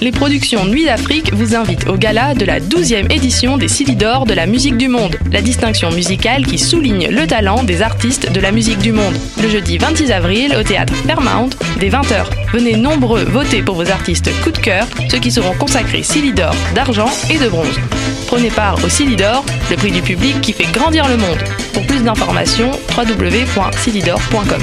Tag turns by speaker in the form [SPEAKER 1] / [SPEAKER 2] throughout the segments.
[SPEAKER 1] les productions Nuit d'Afrique vous invitent au gala de la 12e édition des Silidor de la musique du monde, la distinction musicale qui souligne le talent des artistes de la musique du monde. Le jeudi 26 avril au théâtre Fairmount, dès 20h. Venez nombreux voter pour vos artistes coup de cœur, ceux qui seront consacrés Silidor d'argent et de bronze. Prenez part au Silidor, le prix du public qui fait grandir le monde. Pour plus d'informations, www.silidor.com.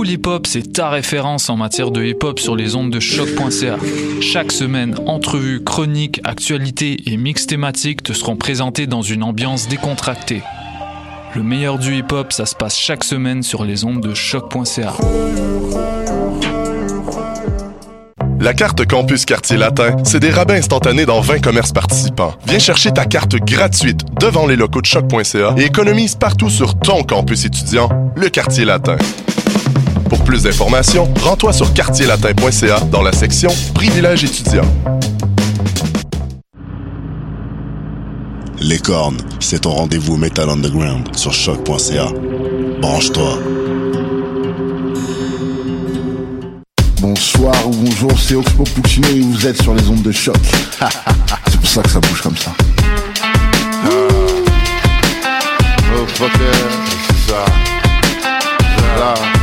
[SPEAKER 2] Pool Hip Hop, c'est ta référence en matière de hip hop sur les ondes de choc.ca. Chaque semaine, entrevues, chroniques, actualités et mix thématiques te seront présentés dans une ambiance décontractée. Le meilleur du hip hop, ça se passe chaque semaine sur les ondes de choc.ca.
[SPEAKER 3] La carte Campus Quartier Latin, c'est des rabais instantanés dans 20 commerces participants. Viens chercher ta carte gratuite devant les locaux de choc.ca et économise partout sur ton campus étudiant, le Quartier Latin. Pour plus d'informations, rends-toi sur quartierlatin.ca dans la section Privilèges étudiants.
[SPEAKER 4] Les cornes, c'est ton rendez-vous Metal Underground sur choc.ca. Branche-toi.
[SPEAKER 5] Bonsoir ou bonjour, c'est Oxpo Puccino et vous êtes sur les ondes de choc. c'est pour ça que ça bouge comme ça.
[SPEAKER 6] Oh c'est ça. C'est ça.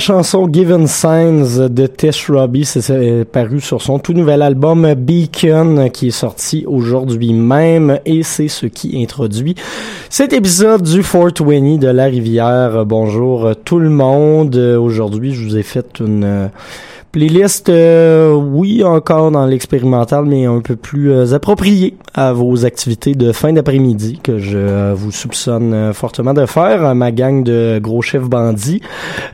[SPEAKER 7] Chanson Given Signs de Tess Robbie, c'est paru sur son tout nouvel album Beacon qui est sorti aujourd'hui même et c'est ce qui introduit cet épisode du 420 de la rivière. Bonjour tout le monde. Aujourd'hui, je vous ai fait une Playlist, euh, oui, encore dans l'expérimental, mais un peu plus euh, approprié à vos activités de fin d'après-midi que je euh, vous soupçonne fortement de faire, ma gang de gros chefs bandits.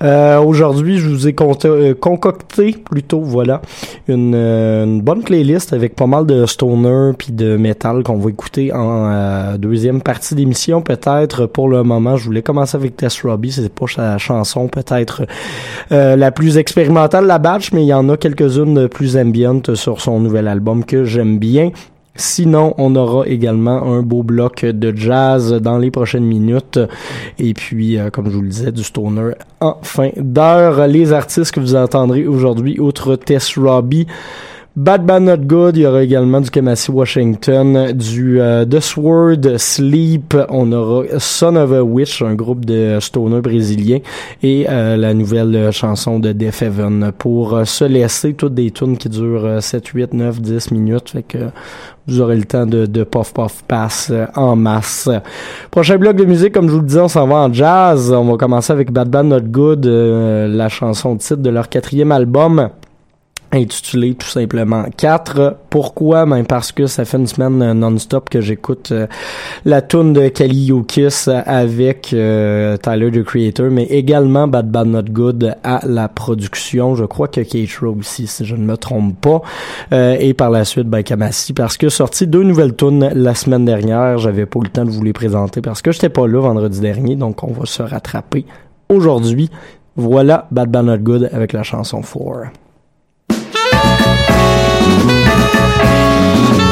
[SPEAKER 7] Aujourd'hui, je vous ai concocté plutôt, voilà, une, bonne playlist avec pas mal de stoner puis de metal qu'on va écouter en deuxième partie d'émission. Peut-être pour le moment, je voulais commencer avec Tess Robbie, c'est pas sa chanson peut-être la plus expérimentale, la batch mais il y en a quelques-unes plus ambiantes sur son nouvel album que j'aime bien. Sinon, on aura également un beau bloc de jazz dans les prochaines minutes. Et puis, euh, comme je vous le disais, du stoner en fin d'heure. Les artistes que vous entendrez aujourd'hui, outre Tess Robbie, Bad Bad Not Good, il y aura également du Kamasi Washington, du euh, The Sword, Sleep, on aura Son of a Witch, un groupe de stoner brésiliens, et euh, la nouvelle chanson de Def Heaven pour euh, se laisser toutes des tunes qui durent 7, 8, 9, 10 minutes, fait que vous aurez le temps de, de puff puff pass en masse. Prochain bloc de musique, comme je vous le disais, on s'en va en jazz. On va commencer avec Bad Bad Not Good, la chanson titre de leur quatrième album intitulé tout simplement 4. Pourquoi? Ben parce que ça fait une semaine non-stop que j'écoute euh, la tune de Kali Yokis avec euh, Tyler the Creator, mais également Bad Bad Not Good à la production. Je crois que Kate aussi, si je ne me trompe pas. Euh, et par la suite, ben Kamasi, parce que sorti deux nouvelles tunes la semaine dernière. J'avais pas eu le temps de vous les présenter parce que j'étais pas là vendredi dernier, donc on va se rattraper aujourd'hui. Voilà Bad Bad Not Good avec la chanson 4. Thank you.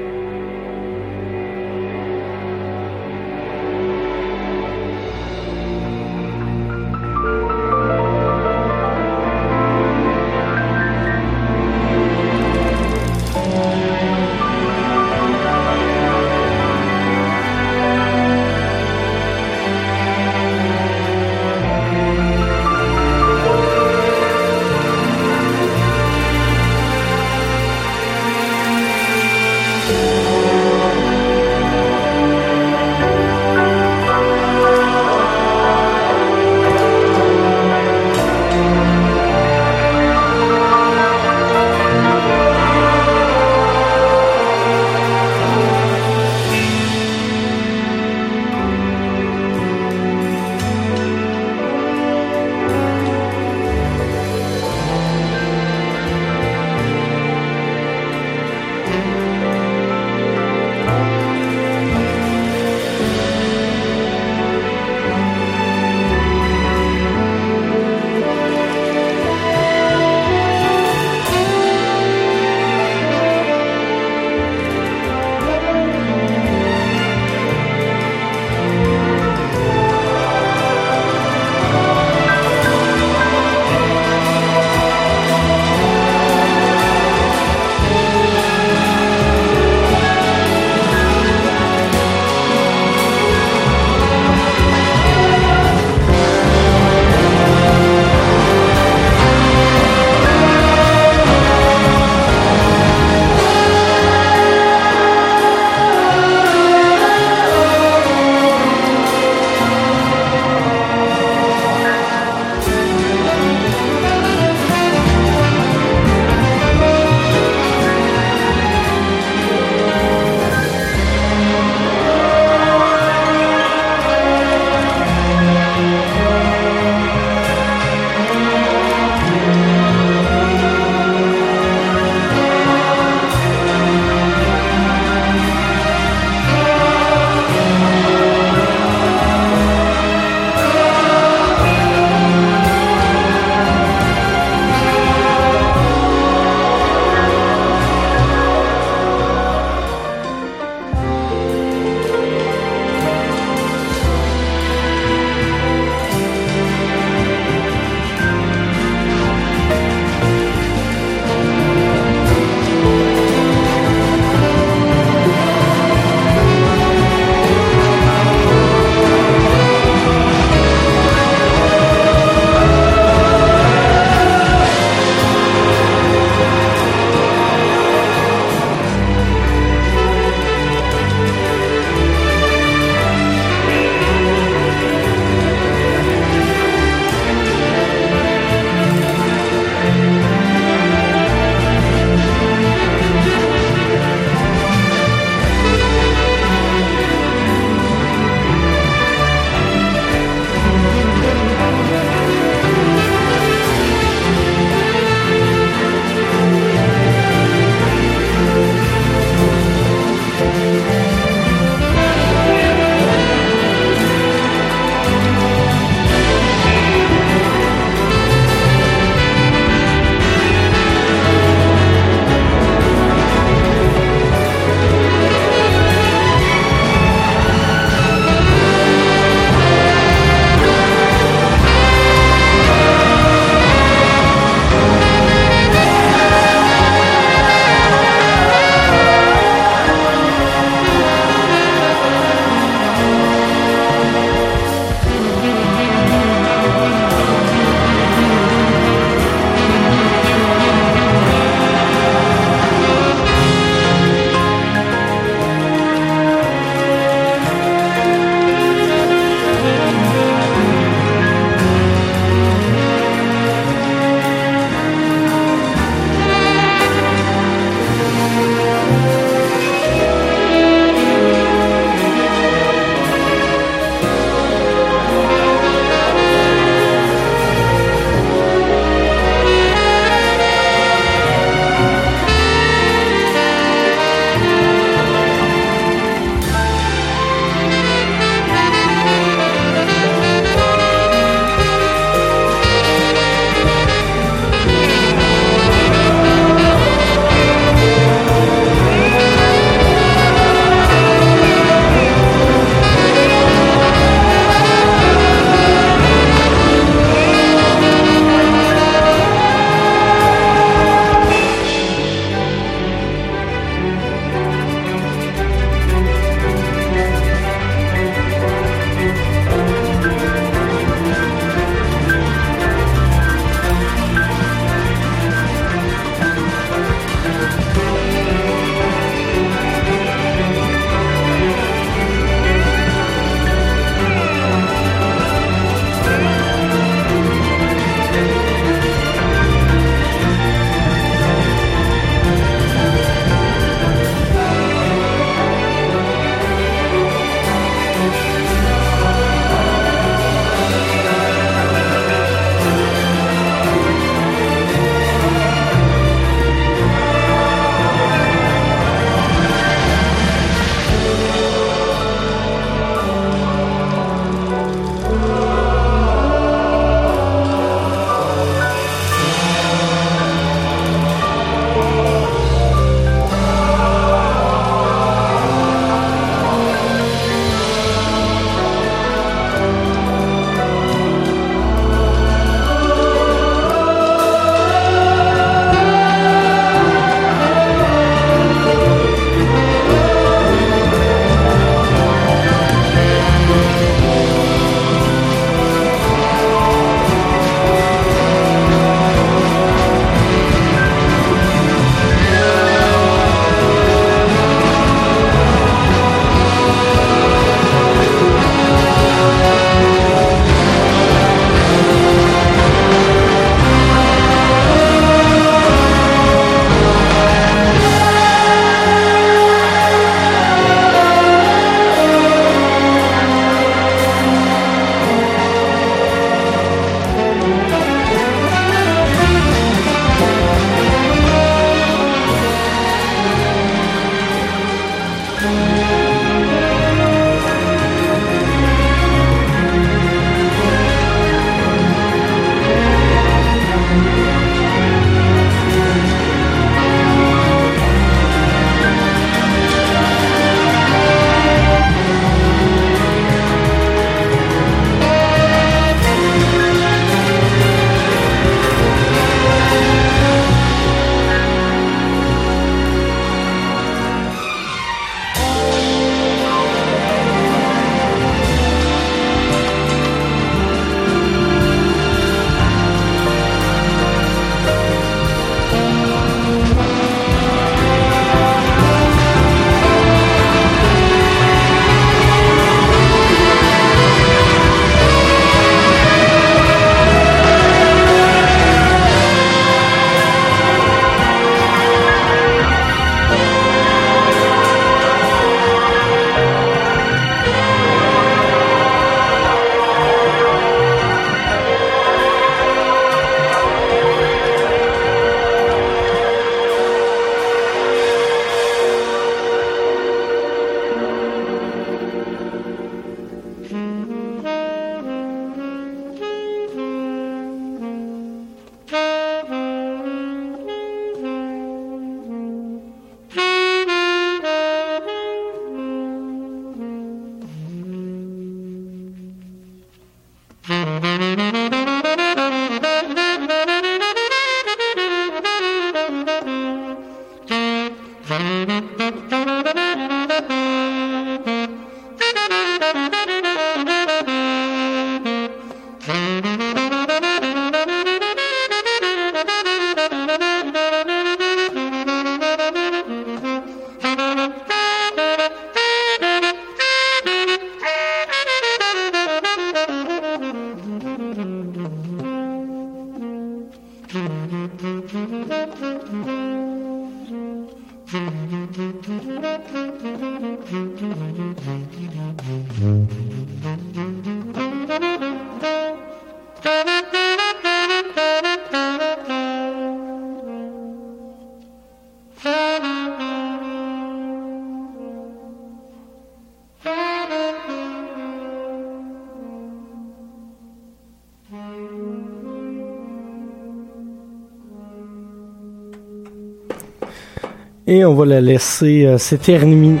[SPEAKER 7] Et on va la laisser euh, s'éterniser.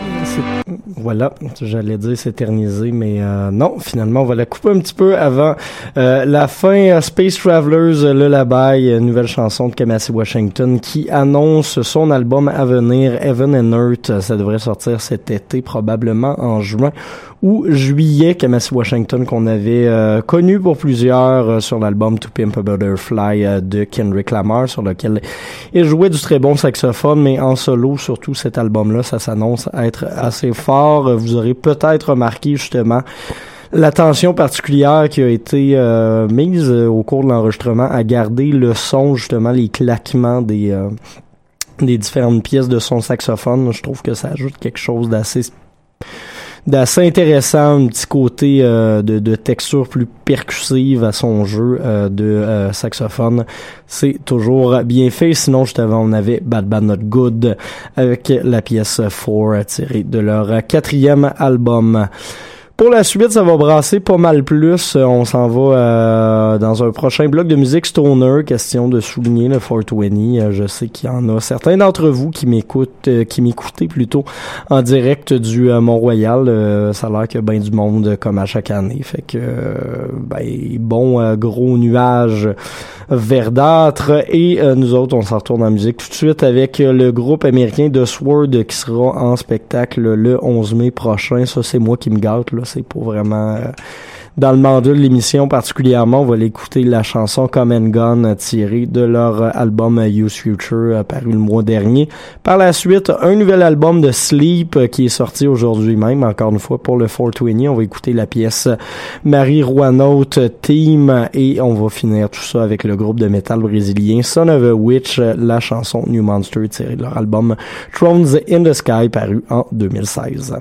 [SPEAKER 7] Voilà, j'allais dire s'éterniser, mais euh, non, finalement, on va la couper un petit peu avant euh, la fin. Space Travelers, le Labai, nouvelle chanson de Kamasi Washington qui annonce son album à venir, Heaven and Earth. Ça devrait sortir cet été, probablement en juin ou juillet, Kamasi Washington qu'on avait euh, connu pour plusieurs euh, sur l'album To Pimp a Butterfly euh, de Kendrick Lamar, sur lequel il jouait du très bon saxophone, mais en solo, surtout cet album-là, ça s'annonce être assez fort. Vous aurez peut-être remarqué justement l'attention particulière qui a été mise au cours de l'enregistrement à garder le son, justement, les claquements des des différentes pièces de son saxophone. Je trouve que ça ajoute quelque chose d'assez d'assez intéressant, un petit côté euh, de, de, texture plus percussive à son jeu euh, de euh, saxophone. C'est toujours bien fait. Sinon, juste avant, on avait Bad Bad Not Good avec la pièce 4 tirée de leur quatrième album. Pour la suite, ça va brasser pas mal plus. Euh, on s'en va euh, dans un prochain bloc de musique stoner. Question de souligner le 420. Euh, je sais qu'il y en a certains d'entre vous qui m'écoutent, qui m'écoutaient plutôt en direct du Mont-Royal. ça a l'air qu'il y a bien du monde comme à chaque année. Fait que, ben, bon gros nuage verdâtre. Et nous autres, on s'en retourne en musique tout de suite avec le groupe américain The Sword qui sera en spectacle le 11 mai prochain. Ça, c'est moi qui me gâte. Là c'est pour vraiment euh, dans le mandat de l'émission particulièrement, on va l'écouter la chanson Come and Gone tirée de leur album Use Future paru le mois dernier. Par la suite, un nouvel album de Sleep euh, qui est sorti aujourd'hui même, encore une fois pour le 420. On va écouter la pièce Marie Rouanaut Team et on va finir tout ça avec le groupe de métal brésilien Son of a Witch, la chanson New Monster tirée de leur album Thrones in the Sky paru en 2016.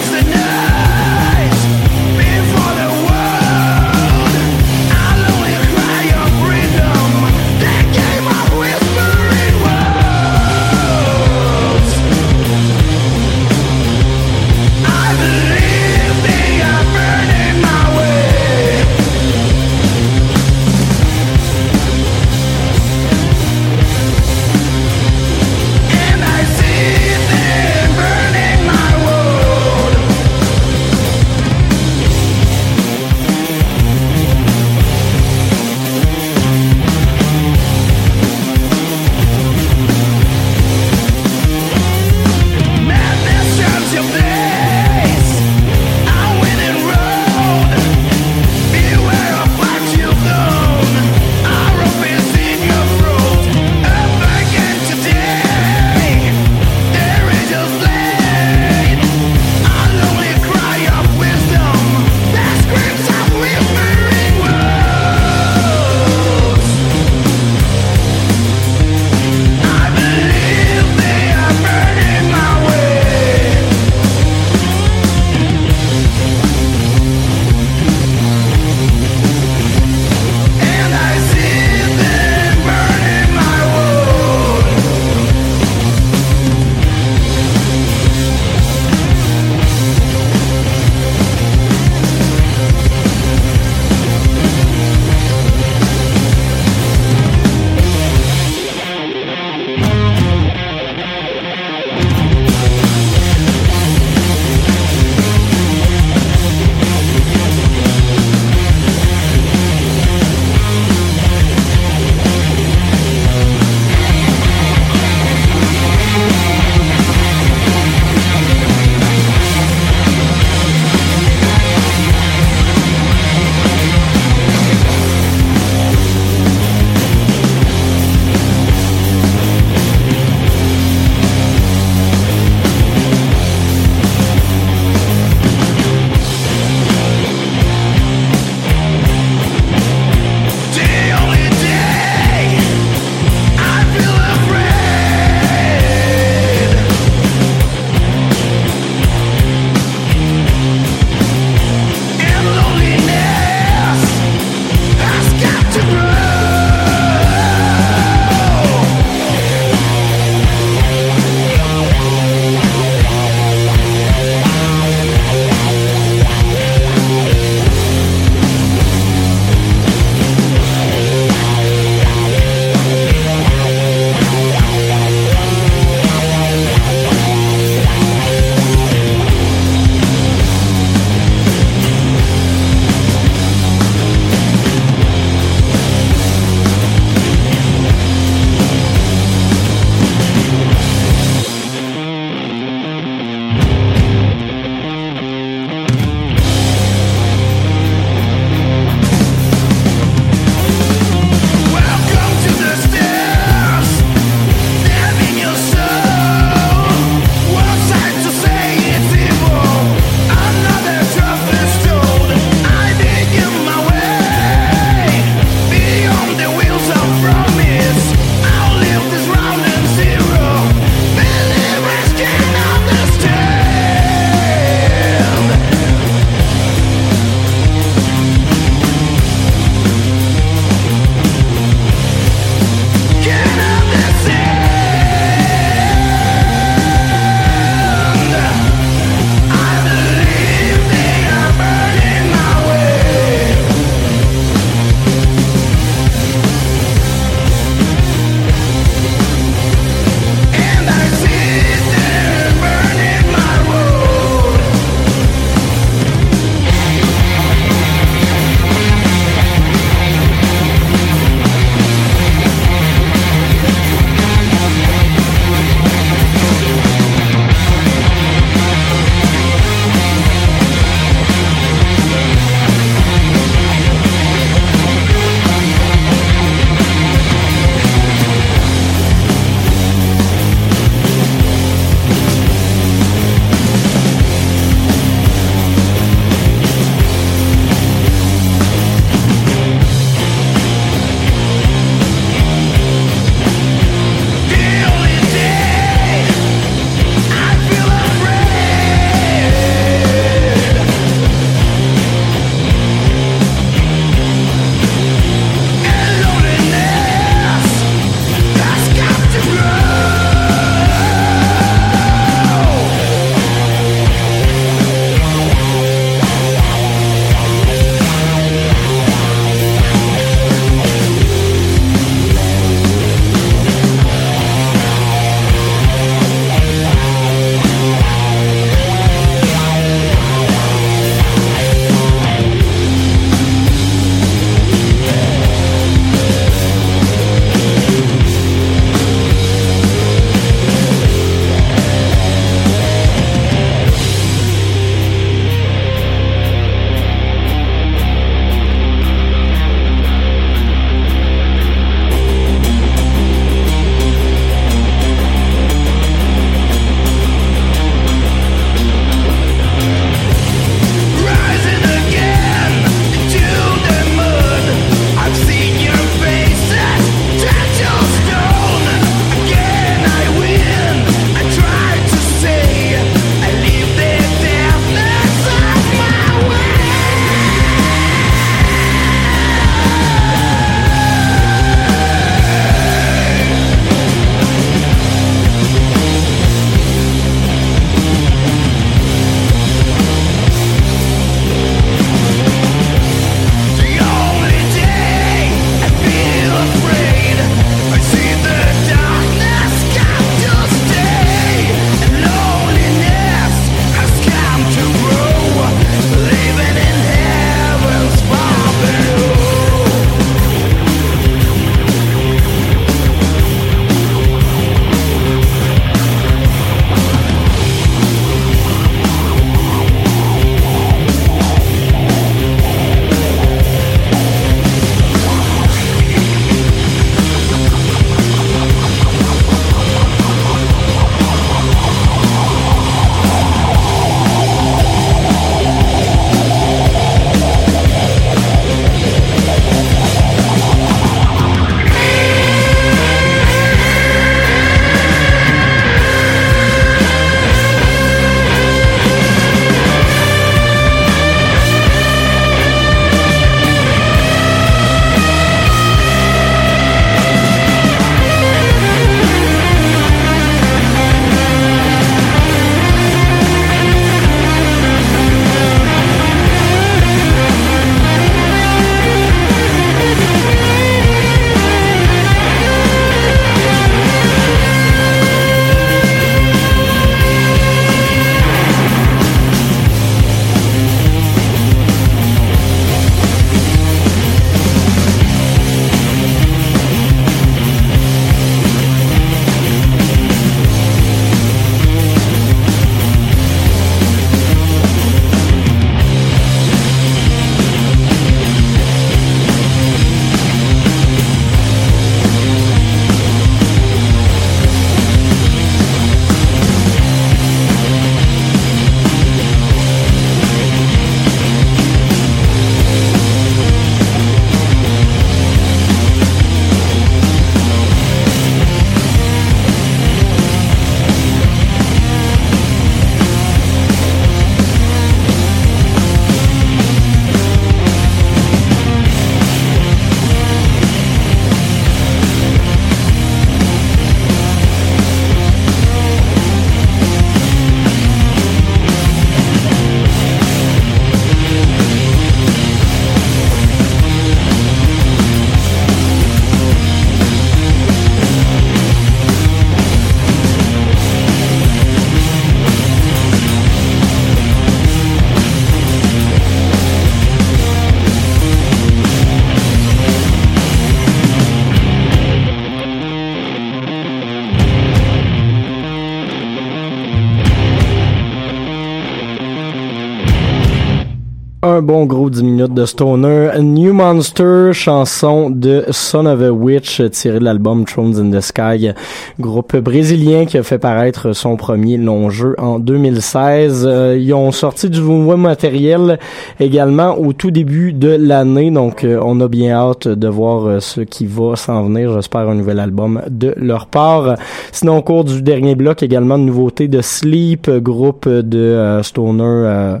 [SPEAKER 7] Bon gros 10 minutes de Stoner. New Monster, chanson de Son of a Witch, tirée de l'album Thrones in the Sky, groupe brésilien qui a fait paraître son premier long jeu en 2016. Euh, ils ont sorti du nouveau matériel également au tout début de l'année, donc euh, on a bien hâte de voir euh, ce qui va s'en venir. J'espère un nouvel album de leur part. Sinon, au cours du dernier bloc, également de nouveautés de Sleep, groupe de Stoner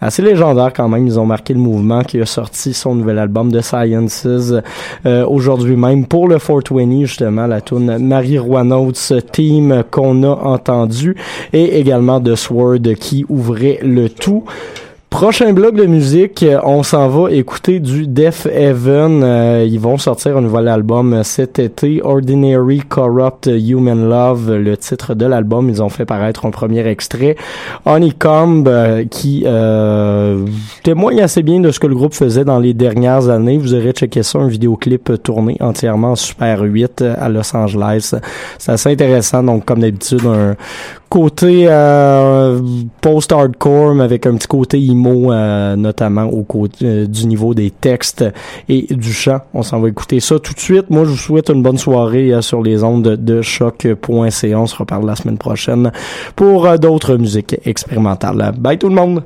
[SPEAKER 7] assez légendaire quand même. Ils ont marqué le mouvement qui a sorti son nouvel album de Sciences euh, aujourd'hui même pour le 420 justement la tune Marie Notes Team qu'on a entendu et également The Sword qui ouvrait le tout. Prochain bloc de musique, on s'en va écouter du Death Heaven. Euh, ils vont sortir un nouvel album cet été, Ordinary Corrupt Human Love, le titre de l'album. Ils ont fait paraître un premier extrait, Honeycomb, euh, qui euh, témoigne assez bien de ce que le groupe faisait dans les dernières années. Vous aurez checké ça, un vidéoclip tourné entièrement en Super 8 à Los Angeles. C'est assez intéressant, donc comme d'habitude, un côté euh, post-hardcore, mais avec un petit côté emo, euh, notamment au côté euh, du niveau des textes et du chant. On s'en va écouter ça tout de suite. Moi, je vous souhaite une bonne soirée sur les ondes de choc.ca. On se reparle la semaine prochaine pour d'autres musiques expérimentales. Bye tout le monde!